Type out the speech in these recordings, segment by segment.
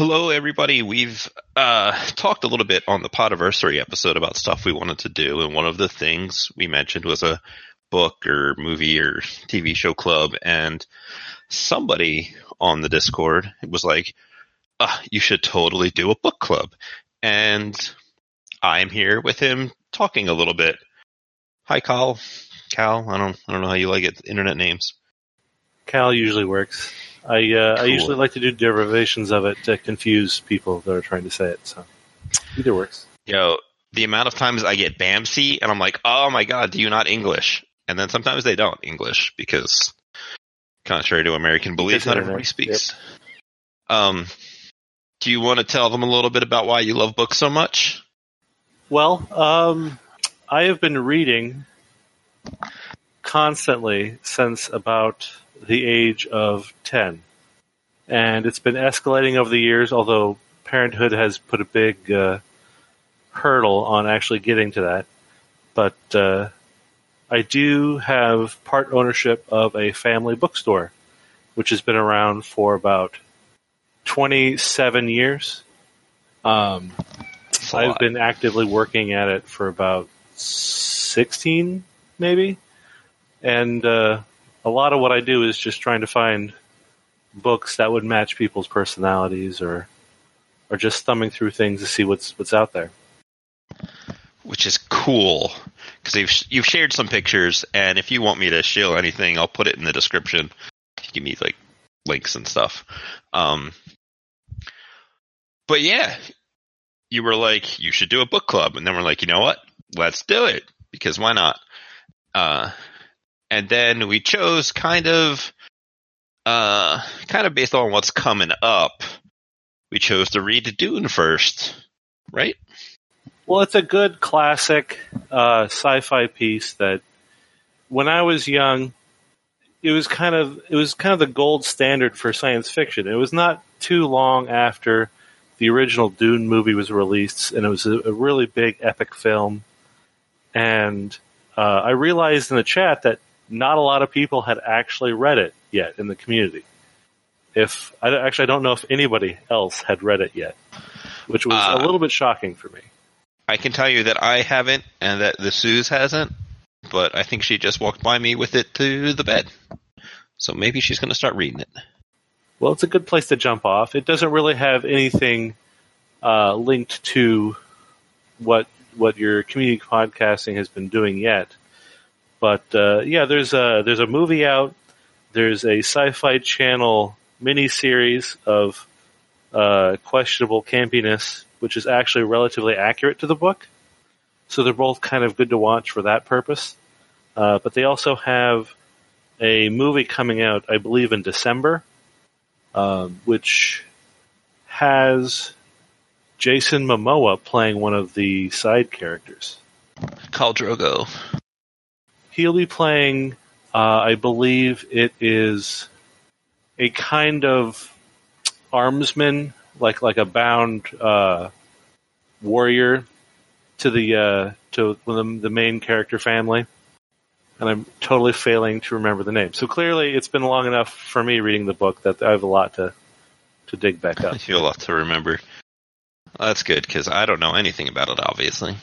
hello everybody. We've uh, talked a little bit on the Podiversary episode about stuff we wanted to do, and one of the things we mentioned was a book or movie or TV show club, and somebody on the Discord was like, uh, "You should totally do a book club," and I'm here with him talking a little bit. Hi, Cal. Cal, I don't, I don't know how you like it. Internet names. Cal usually works. I uh, I usually like to do derivations of it to confuse people that are trying to say it. So either works. Yo, the amount of times I get Bamsi and I'm like, oh my god, do you not English? And then sometimes they don't English because, contrary to American belief, not everybody speaks. Um, do you want to tell them a little bit about why you love books so much? Well, um, I have been reading constantly since about the age of 10. And it's been escalating over the years, although parenthood has put a big uh, hurdle on actually getting to that. But uh, I do have part ownership of a family bookstore, which has been around for about 27 years. Um, I've been actively working at it for about 16, maybe. And uh, a lot of what I do is just trying to find books that would match people's personalities or or just thumbing through things to see what's what's out there. which is cool because you've you've shared some pictures, and if you want me to shill anything, I'll put it in the description. Give me like links and stuff. Um, but yeah, you were like, you should do a book club, and then we're like, you know what? Let's do it because why not? Uh, and then we chose kind of, uh, kind of based on what's coming up. We chose to read Dune first, right? Well, it's a good classic uh, sci-fi piece that when I was young, it was kind of it was kind of the gold standard for science fiction. It was not too long after the original Dune movie was released, and it was a, a really big epic film. And uh, I realized in the chat that not a lot of people had actually read it yet in the community. If I actually I don't know if anybody else had read it yet, which was Uh, a little bit shocking for me. I can tell you that I haven't and that the Suze hasn't, but I think she just walked by me with it to the bed. So maybe she's going to start reading it. Well, it's a good place to jump off. It doesn't really have anything uh, linked to what what your community podcasting has been doing yet. But uh, yeah, there's a there's a movie out. There's a Sci-Fi Channel miniseries of uh, questionable campiness, which is actually relatively accurate to the book. So they're both kind of good to watch for that purpose. Uh, but they also have a movie coming out, I believe, in December um, which has Jason Momoa playing one of the side characters. Khal Drogo. He'll be playing, uh, I believe it is a kind of armsman, like like a bound uh, warrior to the uh, to the, the main character family. And I'm totally failing to remember the name. So clearly, it's been long enough for me reading the book that I have a lot to to dig back up. I have a lot to remember. That's good because I don't know anything about it, obviously.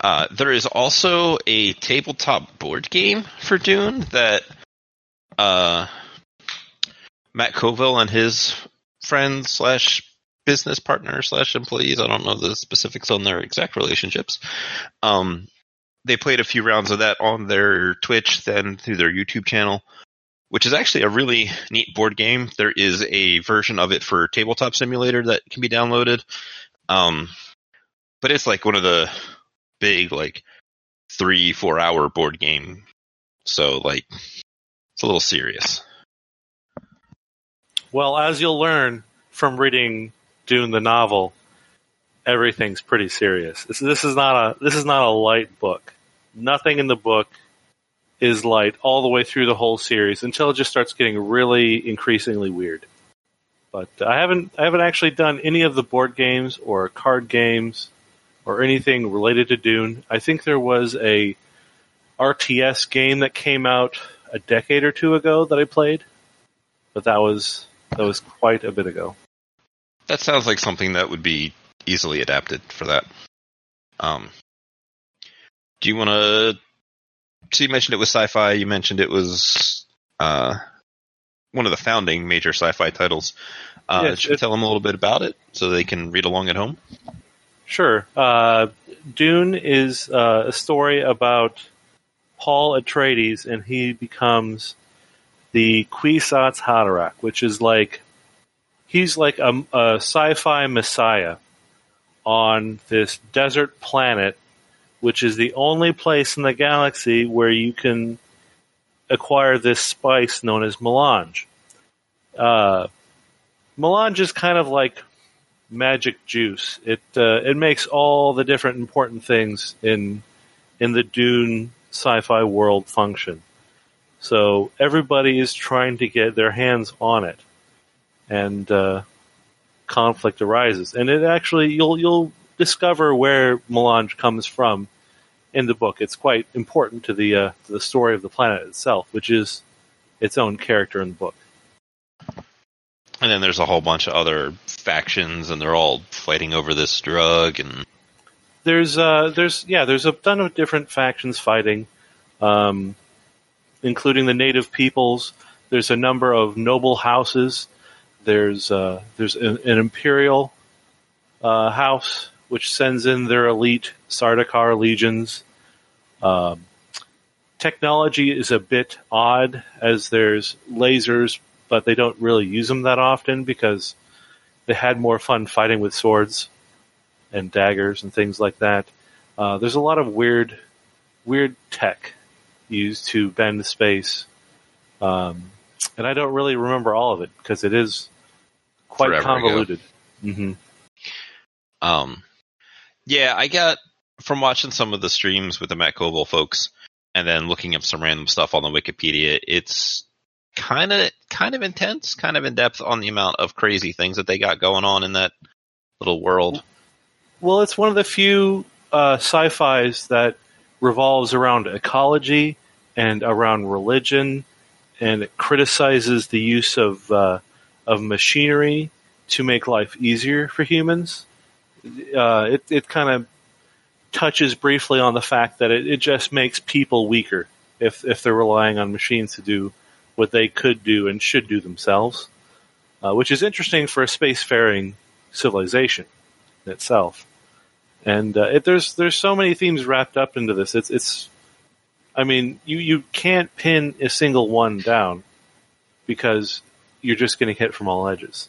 Uh, there is also a tabletop board game for Dune that uh, Matt Colville and his friends slash business partner slash employees. I don't know the specifics on their exact relationships. Um, they played a few rounds of that on their Twitch, then through their YouTube channel which is actually a really neat board game. There is a version of it for Tabletop Simulator that can be downloaded. Um, but it's like one of the big, like, three, four hour board game. So, like, it's a little serious. Well, as you'll learn from reading Dune the novel, everything's pretty serious. This, this is not a this is not a light book. Nothing in the book is light all the way through the whole series until it just starts getting really increasingly weird. But uh, I haven't I haven't actually done any of the board games or card games or anything related to Dune. I think there was a RTS game that came out a decade or two ago that I played, but that was That was quite a bit ago. That sounds like something that would be easily adapted for that. Um, do you want to? So you mentioned it was sci-fi. You mentioned it was uh, one of the founding major sci-fi titles. Uh, Yes, should we tell them a little bit about it so they can read along at home? Sure. Uh, Dune is uh, a story about Paul Atreides, and he becomes the Kwisatz Haderach, which is like he's like a, a sci-fi messiah on this desert planet, which is the only place in the galaxy where you can acquire this spice known as melange. Uh, melange is kind of like magic juice. It uh, it makes all the different important things in in the Dune sci-fi world function. So everybody is trying to get their hands on it, and uh, conflict arises. And it actually you'll you'll discover where melange comes from in the book. It's quite important to the uh, to the story of the planet itself, which is its own character in the book. And then there's a whole bunch of other factions, and they're all fighting over this drug. And there's uh there's yeah there's a ton of different factions fighting um including the native peoples there's a number of noble houses there's uh there's an, an imperial uh house which sends in their elite Sardaukar legions um technology is a bit odd as there's lasers but they don't really use them that often because they had more fun fighting with swords and daggers and things like that. Uh, there's a lot of weird, weird tech used to bend space, um, and I don't really remember all of it because it is quite Forever convoluted. hmm Um, yeah, I got from watching some of the streams with the Matt Colville folks, and then looking up some random stuff on the Wikipedia. It's kind of kind of intense, kind of in depth on the amount of crazy things that they got going on in that little world. Well, it's one of the few uh, sci-fi's that revolves around ecology and around religion, and it criticizes the use of uh, of machinery to make life easier for humans. Uh, it it kind of touches briefly on the fact that it, it just makes people weaker if if they're relying on machines to do what they could do and should do themselves, uh, which is interesting for a spacefaring civilization itself. And uh, it, there's there's so many themes wrapped up into this. It's it's, I mean, you you can't pin a single one down because you're just getting hit from all edges.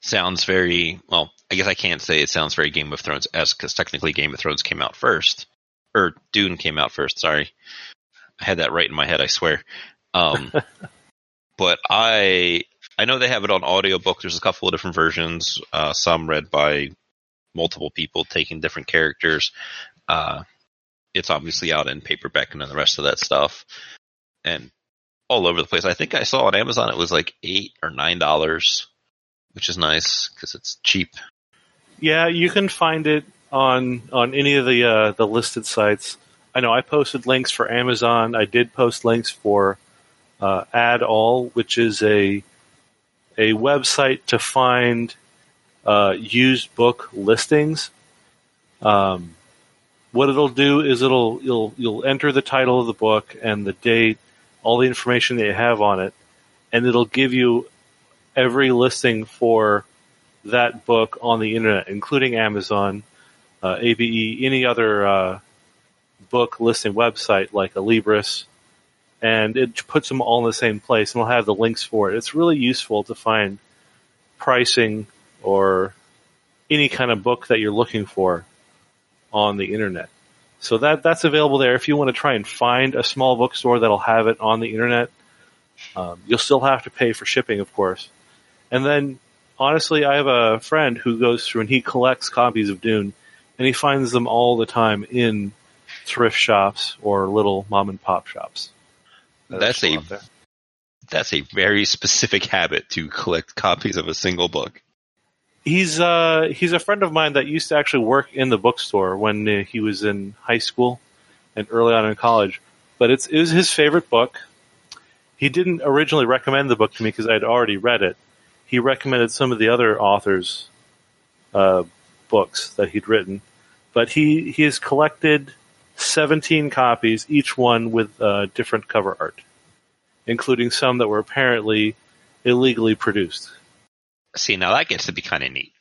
Sounds very well. I guess I can't say it sounds very Game of Thrones esque because technically Game of Thrones came out first, or Dune came out first. Sorry, I had that right in my head. I swear. Um, but I I know they have it on audiobook. There's a couple of different versions. Uh, some read by multiple people taking different characters. Uh, it's obviously out in paperback and the rest of that stuff, and all over the place. I think I saw on Amazon it was like eight or nine dollars, which is nice because it's cheap. Yeah, you can find it on on any of the uh, the listed sites. I know I posted links for Amazon. I did post links for uh, All, which is a a website to find uh, used book listings. Um, what it'll do is it'll you'll you'll enter the title of the book and the date, all the information that you have on it, and it'll give you every listing for that book on the internet, including Amazon, uh, ABE, any other uh, book listing website like Alibris, and it puts them all in the same place, and we'll have the links for it. It's really useful to find pricing or any kind of book that you're looking for on the internet. So that that's available there. If you want to try and find a small bookstore that'll have it on the internet, um, you'll still have to pay for shipping, of course. And then, honestly, I have a friend who goes through and he collects copies of Dune, and he finds them all the time in thrift shops or little mom and pop shops. That's a that's a very specific habit to collect copies of a single book. He's uh, he's a friend of mine that used to actually work in the bookstore when uh, he was in high school and early on in college. But it's it was his favorite book. He didn't originally recommend the book to me because I'd already read it, he recommended some of the other authors' uh, books that he'd written, but he he has collected 17 copies, each one with uh, different cover art, including some that were apparently illegally produced. See, now that gets to be kind of neat.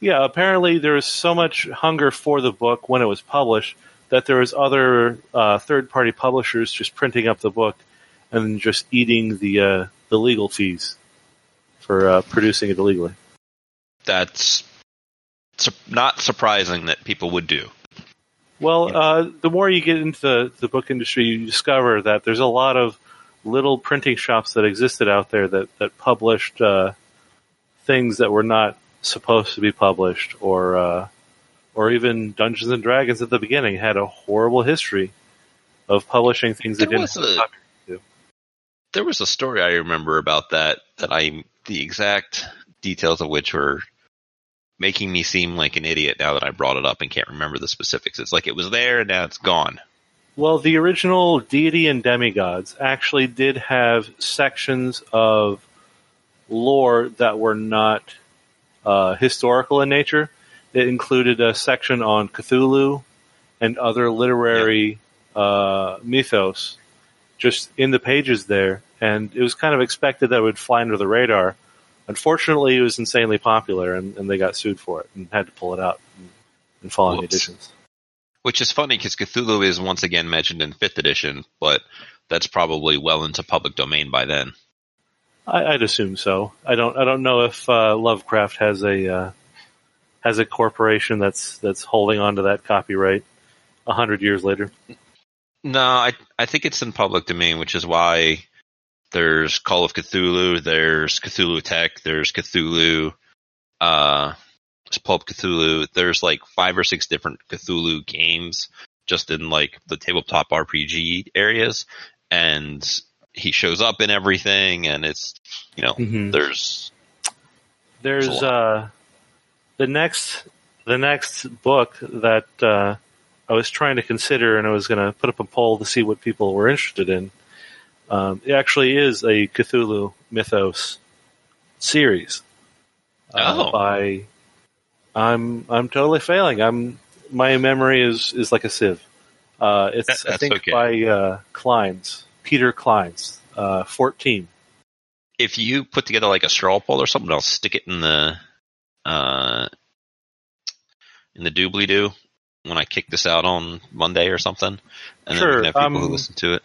Yeah, apparently there was so much hunger for the book when it was published that there was other uh, third-party publishers just printing up the book and just eating the uh, the legal fees for uh, producing it illegally. That's su- not surprising that people would do. Well, uh, the more you get into the, the book industry, you discover that there's a lot of little printing shops that existed out there that that published uh, things that were not supposed to be published, or uh, or even Dungeons and Dragons at the beginning had a horrible history of publishing things that didn't. a- copyright. There was a story I remember about that that I the exact details of which were making me seem like an idiot now that I brought it up and can't remember the specifics. It's like it was there and now it's gone. Well, the original deity and demigods actually did have sections of lore that were not uh, historical in nature. It included a section on Cthulhu and other literary uh, mythos just in the pages there, and it was kind of expected that it would fly under the radar. Unfortunately, it was insanely popular, and, and they got sued for it and had to pull it out in, in following Whoops. editions. Which is funny because Cthulhu is once again mentioned in fifth edition, but that's probably well into public domain by then. I, I'd assume so. I don't. I don't know if uh, Lovecraft has a uh, has a corporation that's that's holding on to that copyright a hundred years later. No, I I think it's in public domain, which is why there's Call of Cthulhu, there's Cthulhu Tech, there's Cthulhu, uh, it's Pulp Cthulhu. There's like five or six different Cthulhu games just in like the tabletop RPG areas, and he shows up in everything, and it's you know Mm-hmm. there's There's There's uh, the next the next book that uh, I was trying to consider, and I was going to put up a poll to see what people were interested in. Um, it actually is a Cthulhu mythos series uh, Oh. by. I'm I'm totally failing. I'm my memory is is like a sieve. Uh, it's That- I think okay. by uh, Clines, Peter Clines, uh, fourteen. if you put together like a straw poll or something, I'll stick it in the uh in the doobly doo when I kick this out on Monday or something, and then we can have people who um, listen to it.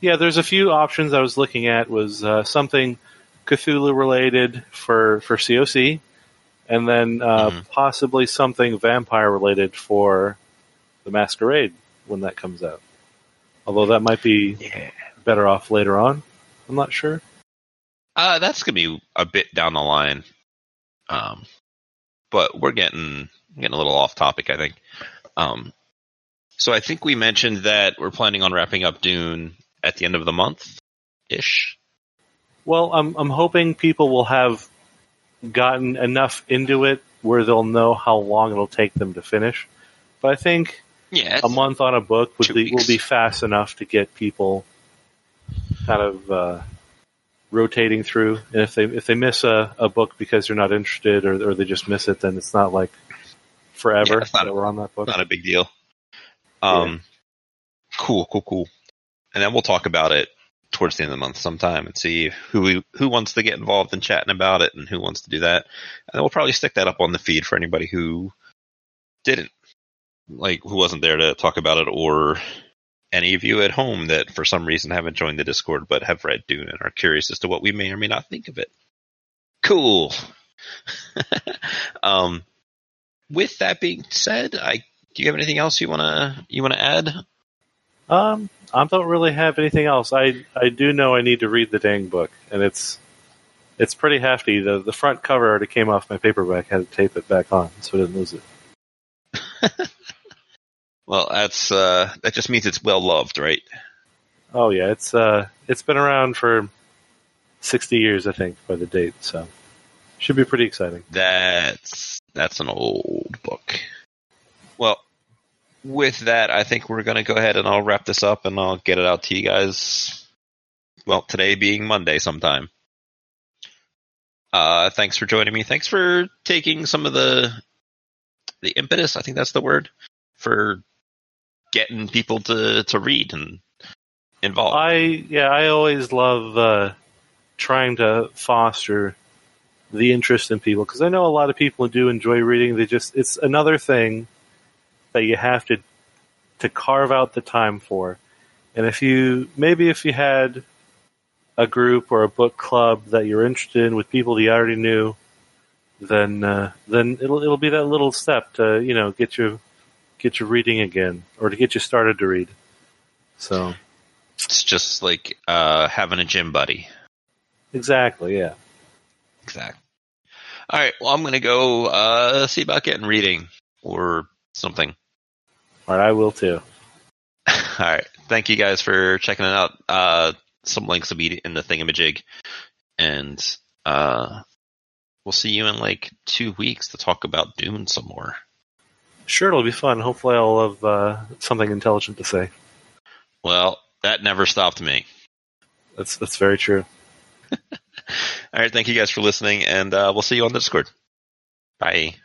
Yeah, there's a few options I was looking at. Was uh, something Cthulhu related for for COC, and then uh, Mhm. possibly something vampire related for the Masquerade when that comes out. Although that might be Yeah, better off later on. I'm not sure. uh, that's gonna be a bit down the line. Um, but we're getting getting a little off topic, I think. Um, so I think we mentioned that we're planning on wrapping up Dune at the end of the month ish. Well, I'm I'm hoping people will have gotten enough into it where they'll know how long it'll take them to finish. But I think Yeah, a month on a book would be will be fast enough to get people kind of uh, rotating through. And if they if they miss a, a book because they're not interested or, or they just miss it, then it's not like forever Yeah, not- that we're on that book. not a big deal. Um, cool, cool, cool. And then we'll talk about it towards the end of the month sometime and see who we, who wants to get involved in chatting about it and who wants to do that. And then we'll probably stick that up on the feed for anybody who didn't, like, who wasn't there to talk about it or any of you at home that for some reason haven't joined the Discord but have read Dune and are curious as to what we may or may not think of it. Cool. um, with that being said, I do you have anything else you wanna you wanna add? Um, I don't really have anything else. I I do know I need to read the dang book, and it's it's pretty hefty. the The front cover already came off my paperback. I had to tape it back on so I didn't lose it. Well, that's uh, that just means it's well loved, right? Oh yeah, it's uh it's been around for sixty years, I think, by the date. So should be pretty exciting. That's that's an old book. Well, with that, I think we're gonna go ahead and I'll wrap this up and I'll get it out to you guys. Well, today being Monday sometime. Uh, thanks for joining me. Thanks for taking some of the the impetus. I think that's the word for getting people to to read and involved. I yeah, I always love uh, trying to foster the interest in people because I know a lot of people do enjoy reading. They just it's another thing that you have to to carve out the time for. And if you maybe if you had a group or a book club that you're interested in with people that you already knew, then uh, then it'll it'll be that little step to you know get you get you reading again or to get you started to read. So it's just like uh, having a gym buddy. exactly, yeah. Exactly. All right. Well, I'm going to go uh, see about getting reading or something. All right, I will too. All right. Thank you guys for checking it out. Uh, some links will be in the thingamajig. And uh, we'll see you in like two weeks to talk about Dune some more. Sure, it'll be fun. Hopefully, I'll have uh, something intelligent to say. Well, that never stopped me. That's that's very true. All right. Thank you guys for listening, and uh, we'll see you on the Discord. Bye.